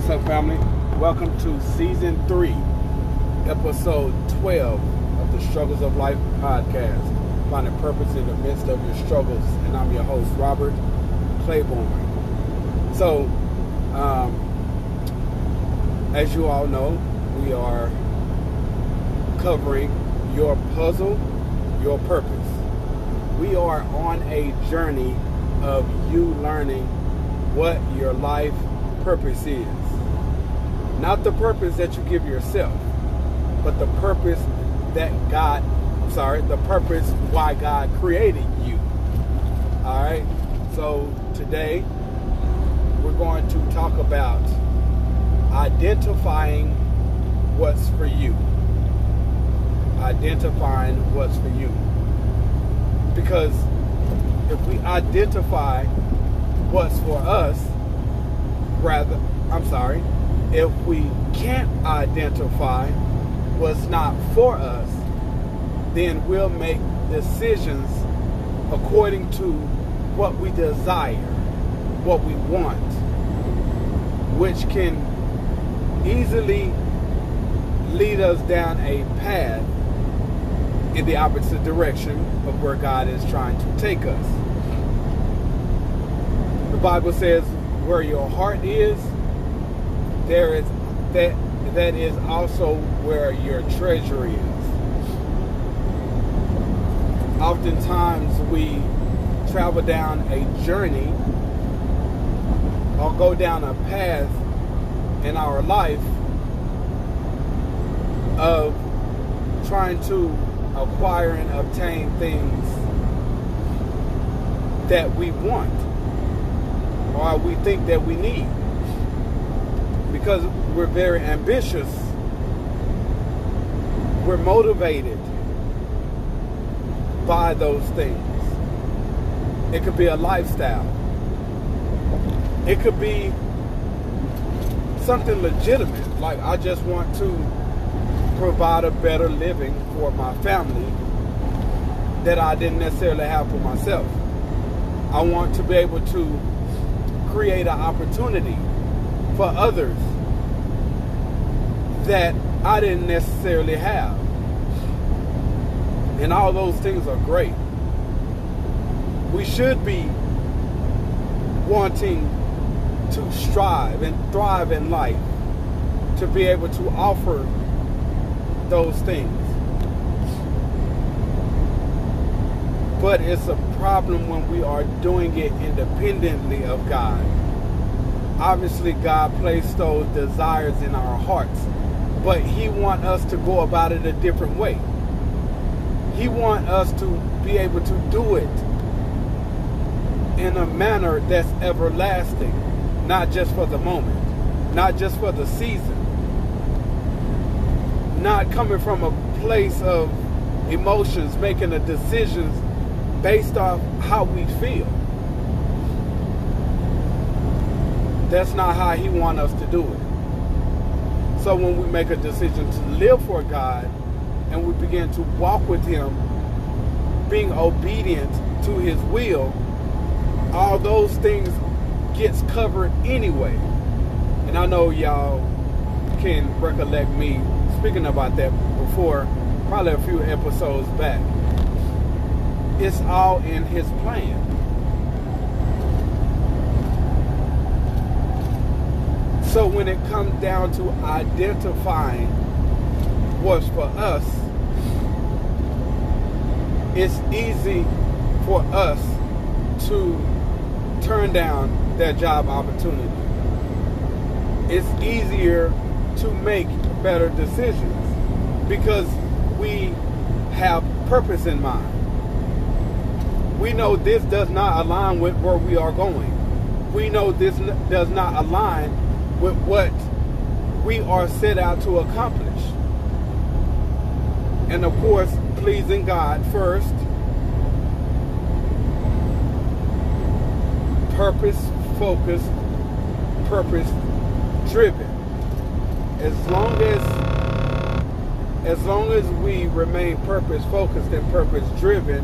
What's up, family? Welcome to season three, episode 12 of the Struggles of Life podcast. Finding purpose in the midst of your struggles. And I'm your host, Robert Claiborne. So, um, as you all know, we are covering your puzzle, your purpose. We are on a journey of you learning what your life purpose is. Not the purpose that you give yourself, but the purpose that God, sorry, the purpose why God created you. All right. So today we're going to talk about identifying what's for you. Identifying what's for you. Because if we identify what's for us, rather, I'm sorry, if we can't identify what's not for us, then we'll make decisions according to what we desire, what we want, which can easily lead us down a path in the opposite direction of where God is trying to take us. The Bible says, where your heart is, there is that that is also where your treasure is. Oftentimes we travel down a journey or go down a path in our life of trying to acquire and obtain things that we want or we think that we need because we're very ambitious. We're motivated by those things. It could be a lifestyle. It could be something legitimate. Like i just want to provide a better living for my family that i didn't necessarily have for myself. I want to be able to create an opportunity for others that I didn't necessarily have. And all those things are great. We should be wanting to strive and thrive in life to be able to offer those things. But it's a problem when we are doing it independently of God. Obviously, God placed those desires in our hearts, but He wants us to go about it a different way. He wants us to be able to do it in a manner that's everlasting, not just for the moment, not just for the season, not coming from a place of emotions, making the decisions based off how we feel. That's not how he wants us to do it. So when we make a decision to live for God and we begin to walk with him, being obedient to his will, all those things gets covered anyway. And I know y'all can recollect me speaking about that before, probably a few episodes back. It's all in his plan. So when it comes down to identifying what's for us, it's easy for us to turn down that job opportunity. It's easier to make better decisions because we have purpose in mind we know this does not align with where we are going. We know this does not align with what we are set out to accomplish. And of course, pleasing God first. Purpose focused, purpose driven. As long as as long as we remain purpose focused and purpose driven,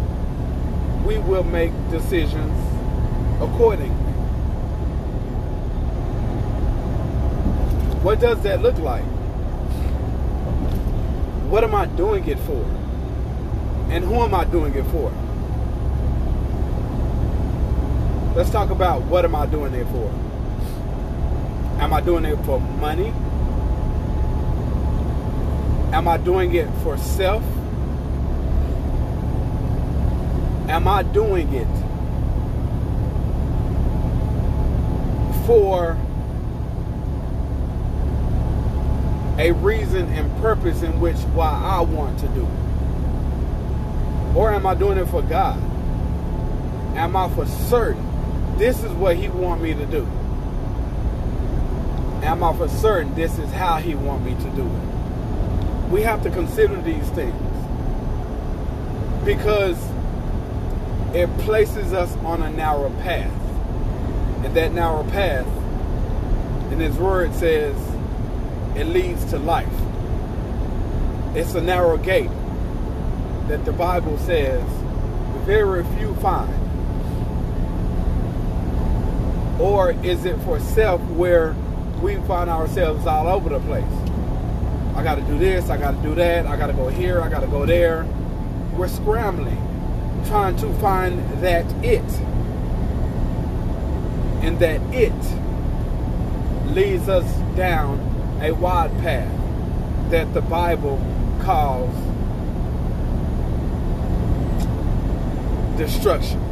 we will make decisions accordingly. What does that look like? What am I doing it for? And who am I doing it for? Let's talk about what am I doing it for? Am I doing it for money? Am I doing it for self? Am I doing it for a reason and purpose in which why I want to do it? Or am I doing it for God? Am I for certain this is what he want me to do? Am I for certain this is how he want me to do it? We have to consider these things because it places us on a narrow path. And that narrow path, in his word says, it leads to life. It's a narrow gate that the Bible says very few find. Or is it for self where we find ourselves all over the place? I got to do this, I got to do that, I got to go here, I got to go there. We're scrambling, trying to find that it. And that it leads us down a wide path that the Bible calls destruction.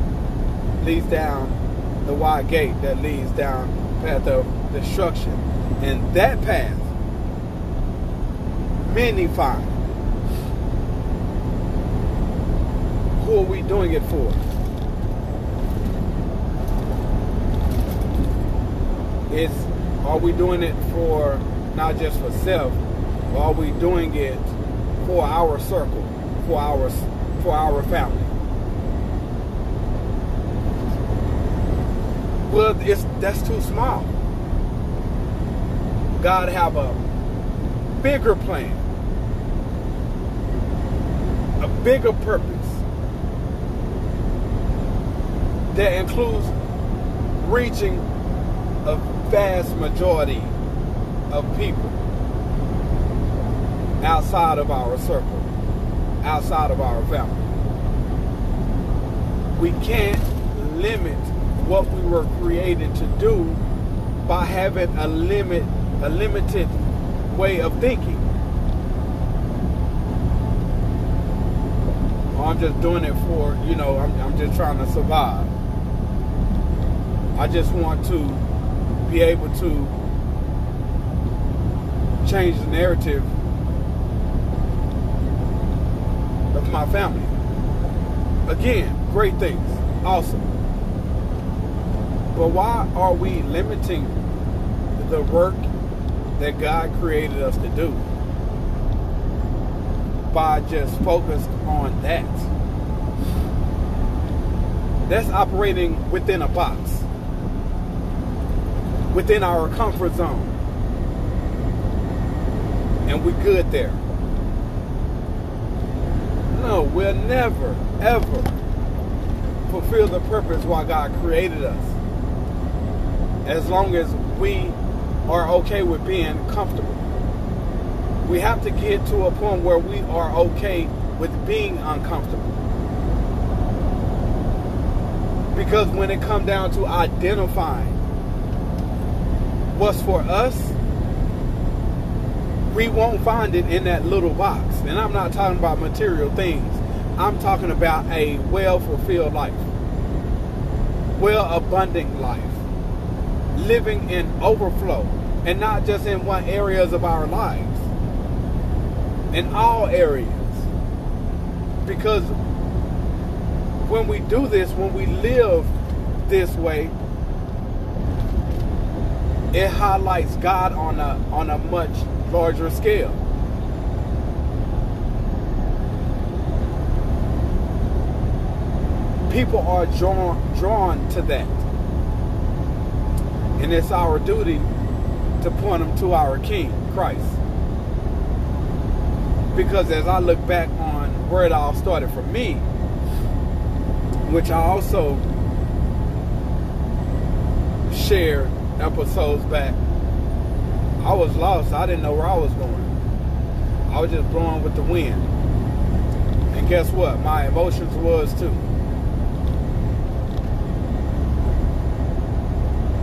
Leads down the wide gate that leads down path of destruction. And that path, many find. Who are we doing it for? It's are we doing it for not just for self, but are we doing it for our circle, for our for our family? Well, it's that's too small. God have a bigger plan, a bigger purpose that includes reaching a vast majority of people outside of our circle, outside of our family. We can't limit what we were created to do by having a limit, a limited way of thinking. I'm just doing it for, you know, I'm, I'm just trying to survive. I just want to be able to change the narrative of my family. Again, great things. Awesome. But why are we limiting the work that God created us to do by just focused on that? That's operating within a box, within our comfort zone. And we're good there. No, we'll never, ever fulfill the purpose why God created us as long as we are okay with being comfortable. We have to get to a point where we are okay with being uncomfortable. Because when it comes down to identifying what's for us, we won't find it in that little box. And I'm not talking about material things. I'm talking about a well fulfilled life, well abundant life. Living in overflow. And not just in one areas of our lives. In all areas. Because when we do this when we live this way it highlights God on a on a much larger scale people are drawn drawn to that and it's our duty to point them to our King, Christ. Because as I look back on where it all started for me, which I also shared episodes back I was lost. I didn't know where I was going. I was just blowing with the wind. And guess what? My emotions was too.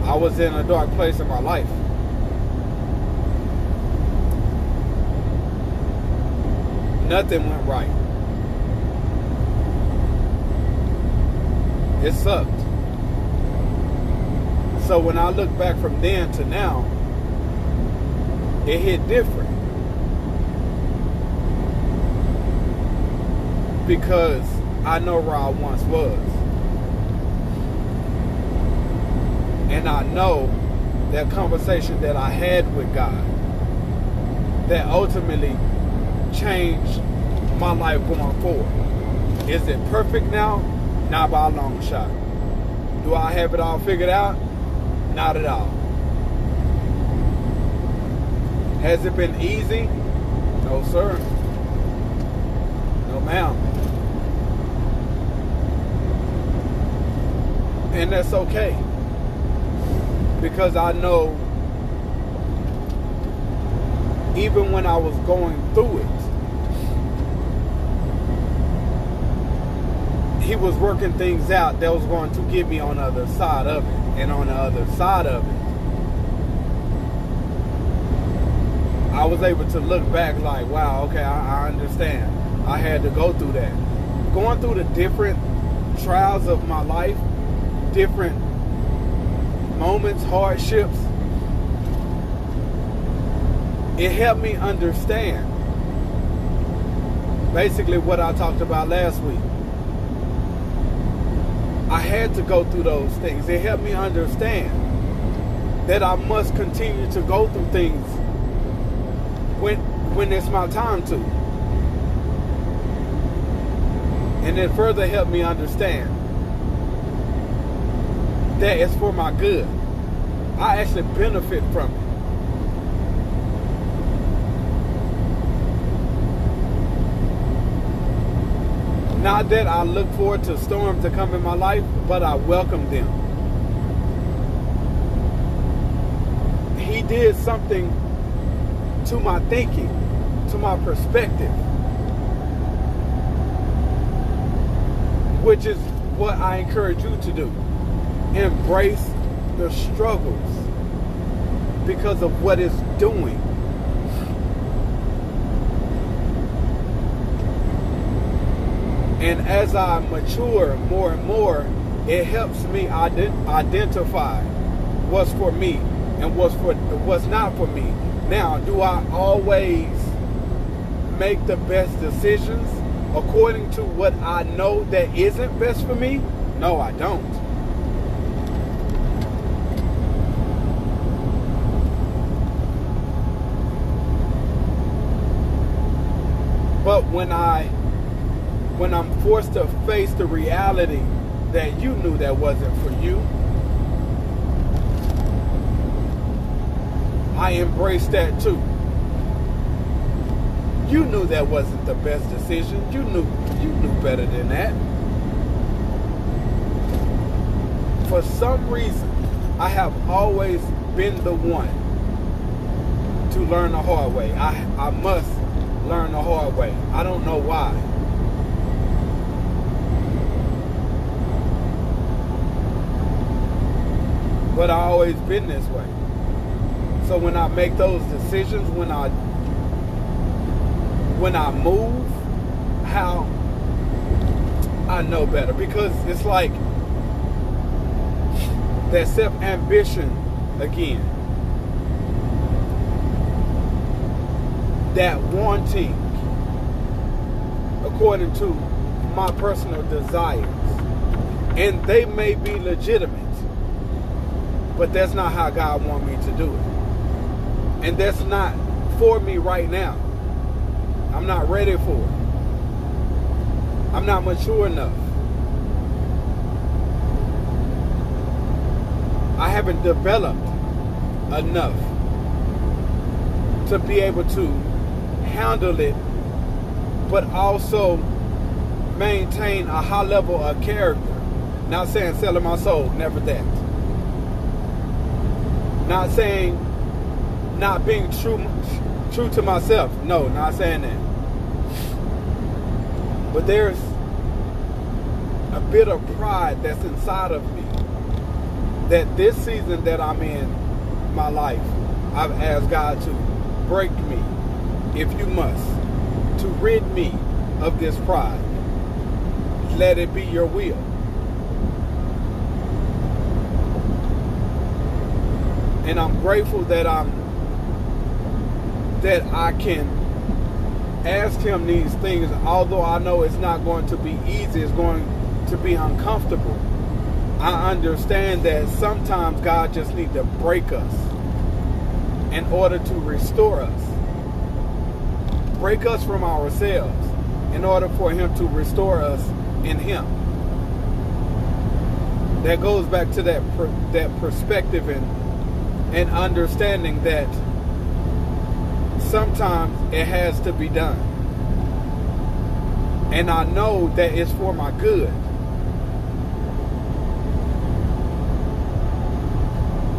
I was in a dark place in my life. Nothing went right. It sucked. So when I look back from then to now, it hit different. Because I know where I once was. And I know that conversation that I had with God that ultimately changed my life going forward. Is it perfect now? Not by a long shot. Do I have it all figured out? Not at all. Has it been easy? No, sir. No, ma'am. And that's okay. Because I know even when I was going through it, he was working things out that was going to get me on the other side of it. And on the other side of it, I was able to look back like, wow, okay, I, I understand. I had to go through that. Going through the different trials of my life, different moments, hardships, it helped me understand basically what I talked about last week. I had to go through those things. It helped me understand that I must continue to go through things when when it's my time to. And it further helped me understand that it's for my good. I actually benefit from it. Not that I look forward to storms to come in my life, but I welcome them. He did something to my thinking, to my perspective, which is what I encourage you to do. Embrace the struggles because of what it's doing. And as I mature more and more, it helps me ident- identify what's for me and what's for what's not for me. Now, do I always make the best decisions according to what I know that isn't best for me? No, I don't. But when I when I'm forced to face the reality that you knew that wasn't for you, I embraced that too. You knew that wasn't the best decision. You knew you knew better than that. For some reason, I have always been the one to learn the hard way. I I must learn the hard way. I don't know why. But I always been this way. So when I make those decisions, when I when I move, how I know better because it's like that self ambition again. That wanting according to my personal desires. And they may be legitimate. But that's not how God wants me to do it. And that's not for me right now. I'm not ready for it. I'm not mature enough. I haven't developed enough to be able to handle it, but also maintain a high level of character. Not saying selling my soul, never that. Not saying not being true true to myself. No, not saying that. But there's a bit of pride that's inside of me that this season that I'm in my life, I've asked God to break me, if you must, to rid me of this pride. Let it be your will. And I'm grateful that I'm that I can ask him these things, although I know it's not going to be easy, it's going to be uncomfortable. I understand that sometimes God just needs to break us in order to restore us. Break us from ourselves in order for him to restore us in him. That goes back to that per, that perspective and and understanding that sometimes it has to be done. And I know that it's for my good.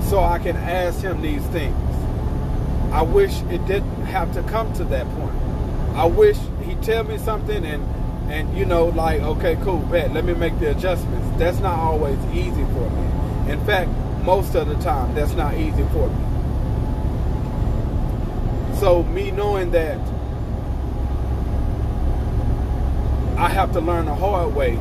So I can ask him these things. I wish it didn't have to come to that point. I wish he'd tell me something and and you know like okay cool bet let me make the adjustments that's not always easy for me in fact most of the time that's not easy for me so me knowing that I have to learn the hard way.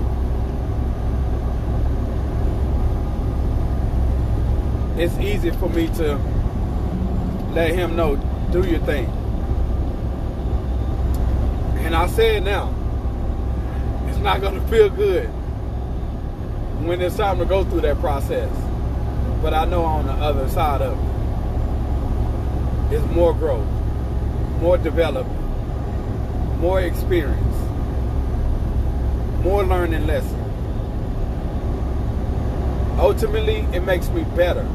It's easy for me to let him know, do your thing. And I say it now, it's not going to feel good when it's time to go through that process. But I know on the other side of it is more growth more development, more experience, more learning lessons. Ultimately, it makes me better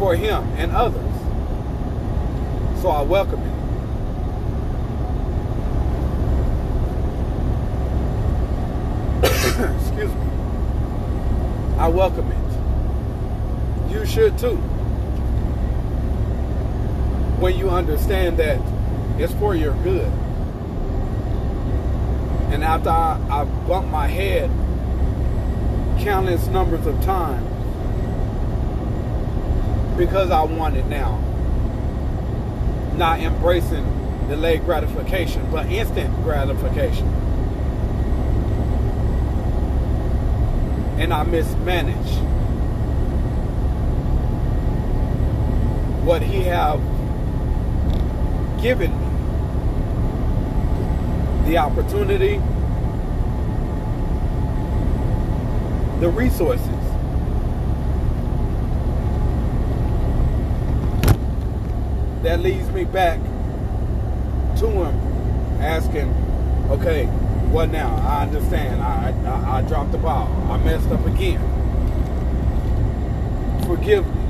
for him and others. So I welcome it. Excuse me. I welcome it. You should too when you understand that it's for your good. And after I, I bumped my head countless numbers of times because I want it now, not embracing delayed gratification, but instant gratification. And I mismanage what he have given me the opportunity, the resources. That leads me back to him asking, okay, what now? I understand. I, I, I dropped the ball. I messed up again. Forgive me.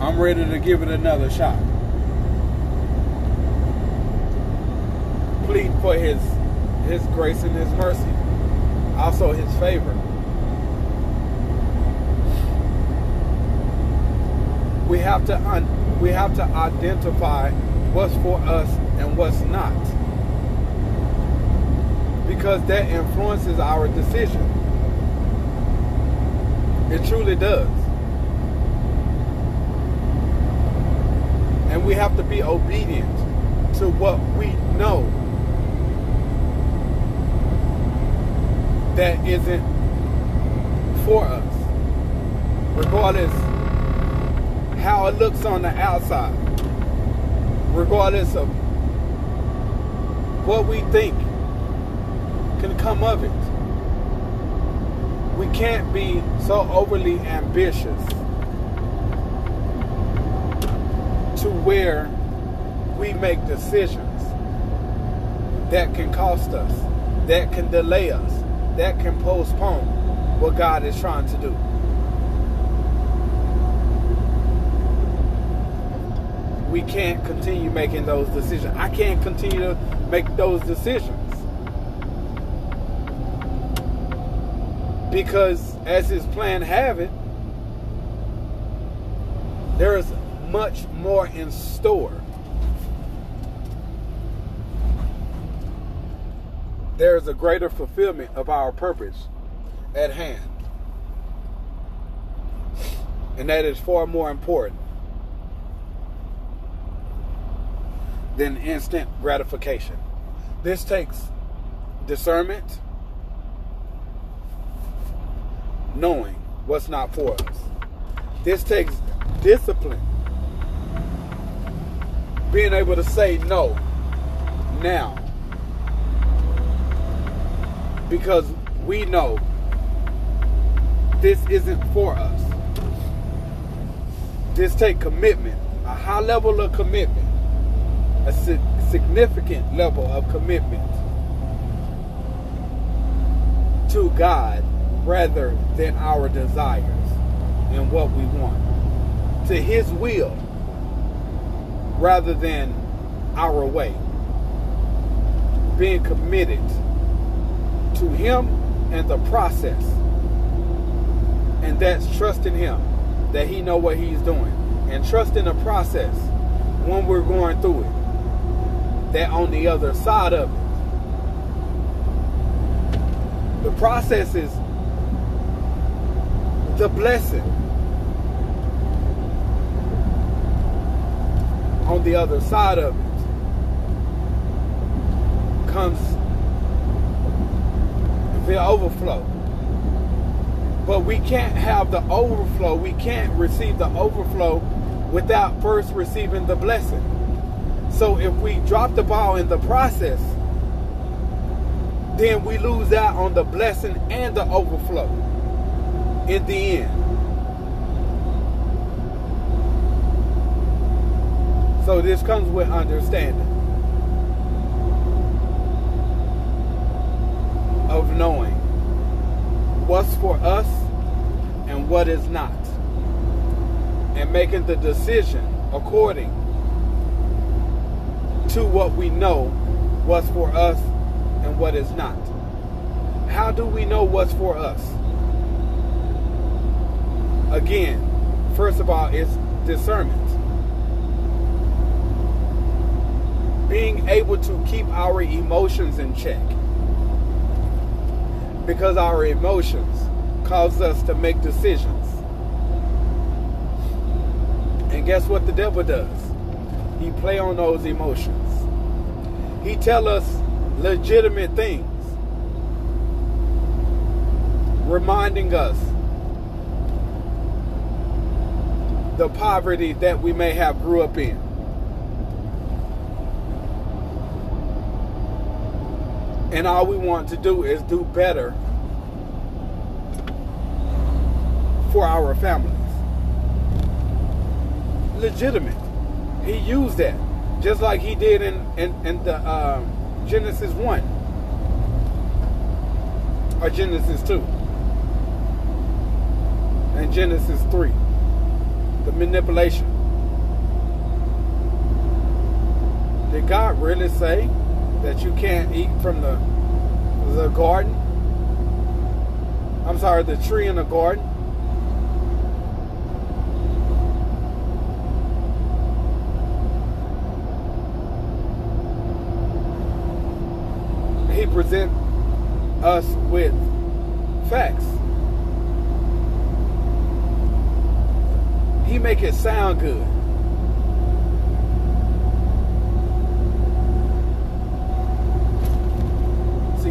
I'm ready to give it another shot. Plead for his his grace and his mercy. Also his favor. We have to un, we have to identify what's for us and what's not. Because that influences our decision. It truly does. And we have to be obedient to what we know that isn't for us. Regardless how it looks on the outside. Regardless of what we think can come of it. We can't be so overly ambitious to where we make decisions that can cost us, that can delay us, that can postpone what God is trying to do. We can't continue making those decisions. I can't continue to make those decisions. Because as his plan have it, there is much more in store. There is a greater fulfillment of our purpose at hand. And that is far more important than instant gratification. This takes discernment, knowing what's not for us. This takes discipline, being able to say no now. Because we know this isn't for us. This take commitment, a high level of commitment, a significant level of commitment to God rather than our desires and what we want. To His will rather than our way. Being committed to Him and the process. And that's trusting Him that He know what He's doing. And trusting the process when we're going through it. That on the other side of it, the process is the blessing on the other side of it comes the overflow. But we can't have the overflow. We can't receive the overflow without first receiving the blessing. So if we drop the ball in the process, then we lose out on the blessing and the overflow in the end. So this comes with understanding of knowing what's for us and what is not. And making the decision according to what we know what's for us and what is not. How do we know what's for us? Again, first of all, it's discernment. Being able to keep our emotions in check. Because our emotions cause us to make decisions. And guess what the devil does? He play on those emotions. He tell us legitimate things. Reminding us the poverty that we may have grew up in. And all we want to do is do better for our families. Legitimate. He used that. Just like he did in, in, in the uh, Genesis 1 or Genesis 2 and Genesis 3 the manipulation. Did God really say that you can't eat from the the garden? I'm sorry, the tree in the garden? He present us with facts. he make it sound good.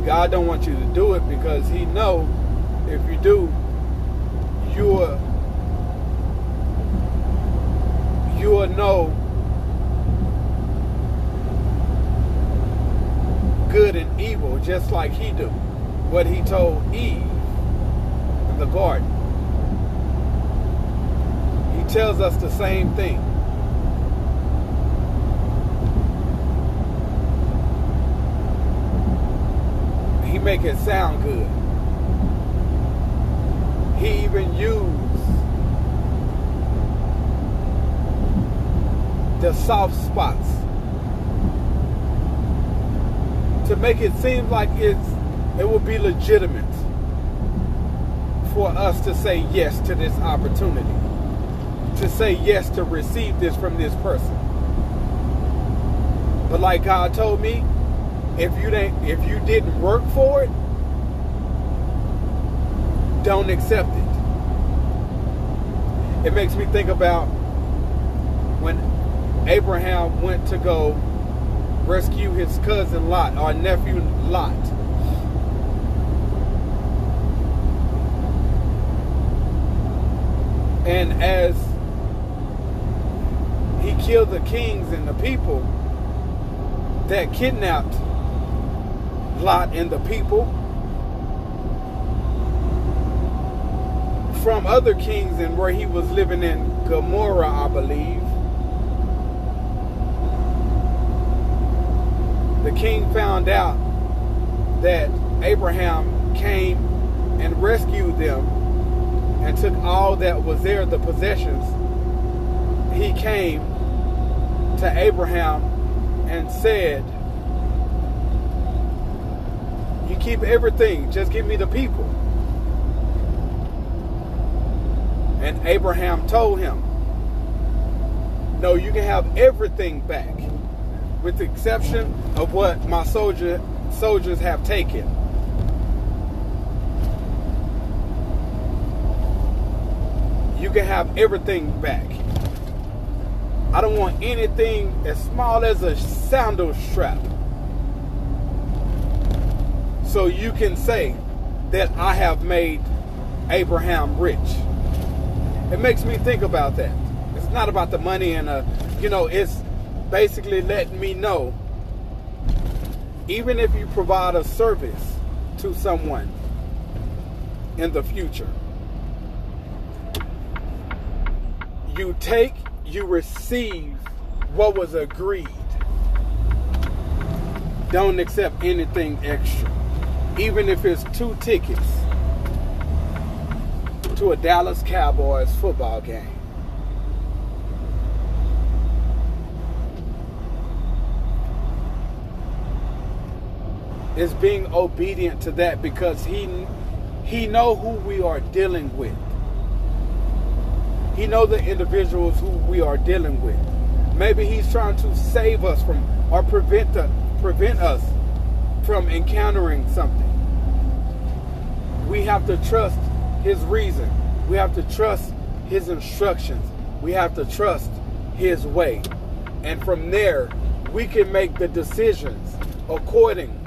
God don't want you to do it because he know if you do, you'll you'll know good and evil just like he do. What he told Eve in the garden He tells us the same thing. Make it sound good. He even used the soft spots to make it seem like it's it would be legitimate for us to say yes to this opportunity to say yes to receive this from this person. But like God told me, if you didn't if you didn't work for it, don't accept it. It makes me think about when Abraham went to go rescue his cousin Lot, our nephew Lot. And as he killed the kings and the people that kidnapped Lot and the people from other kings and where he was living in Gomorrah, I believe. The king found out that Abraham came and rescued them and took all that was there, the possessions. He came to Abraham and said, You keep everything, just give me the people. And Abraham told him, No, you can have everything back, with the exception of what my soldier soldiers have taken. You can have everything back. I don't want anything as small as a sandal strap. So you can say that I have made Abraham rich. It makes me think about that. It's not about the money and, uh, you know, it's basically letting me know even if you provide a service to someone in the future, you take, you receive what was agreed. Don't accept anything extra, even if it's two tickets to a Dallas Cowboys football game. Is being obedient to that because he he know who we are dealing with. He know the individuals who we are dealing with. Maybe he's trying to save us from or prevent the, prevent us from encountering something. We have to trust his reason. We have to trust his instructions. We have to trust his way. And from there, we can make the decisions according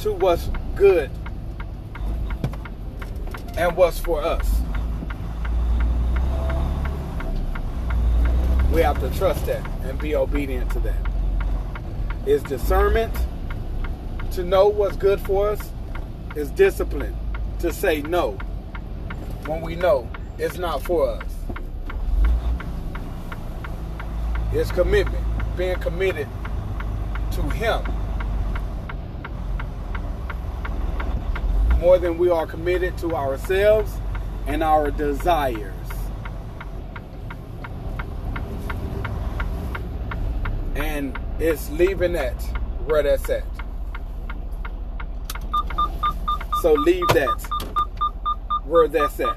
to what's good and what's for us. We have to trust that and be obedient to that. Is discernment to know what's good for us, is discipline to say no when we know it's not for us. It's commitment, being committed to Him more than we are committed to ourselves and our desires. And it's leaving that where that's at. So leave that where that's at.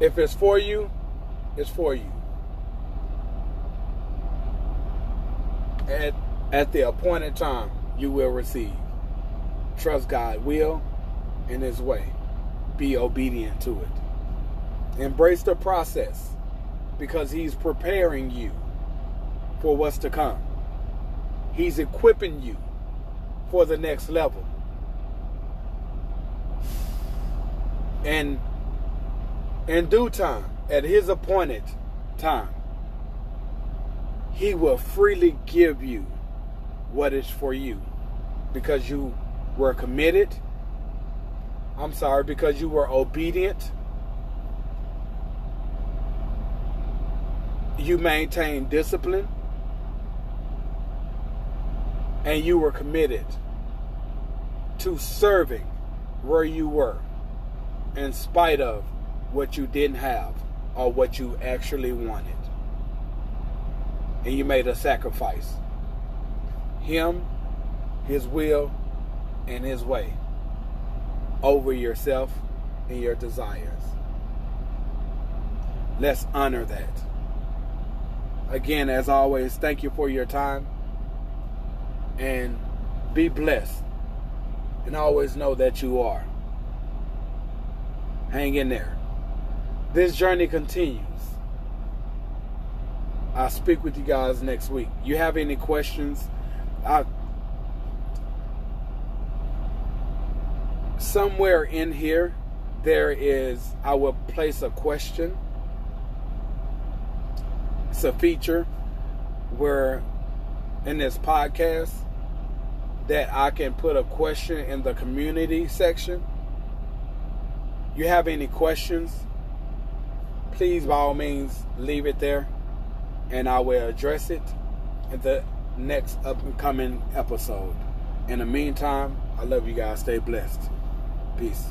If it's for you, it's for you. At, at the appointed time, you will receive. Trust God will in His way. Be obedient to it. Embrace the process because He's preparing you for what's to come. He's equipping you for the next level. And in due time, at his appointed time, he will freely give you what is for you because you were committed. I'm sorry, because you were obedient. You maintained discipline and you were committed to serving where you were in spite of what you didn't have or what you actually wanted. And you made a sacrifice. Him, His will, and His way. over yourself and your desires. Let's honor that. Again, as always, thank you for your time and be blessed. And always know that you are. Hang in there. This journey continues. I'll speak with you guys next week. You have any questions? I, somewhere in here, there is, I will place a question. It's a feature where in this podcast that I can put a question in the community section. You have any questions? Please, by all means, leave it there and I will address it in the next upcoming episode. In the meantime, I love you guys. Stay blessed. Peace.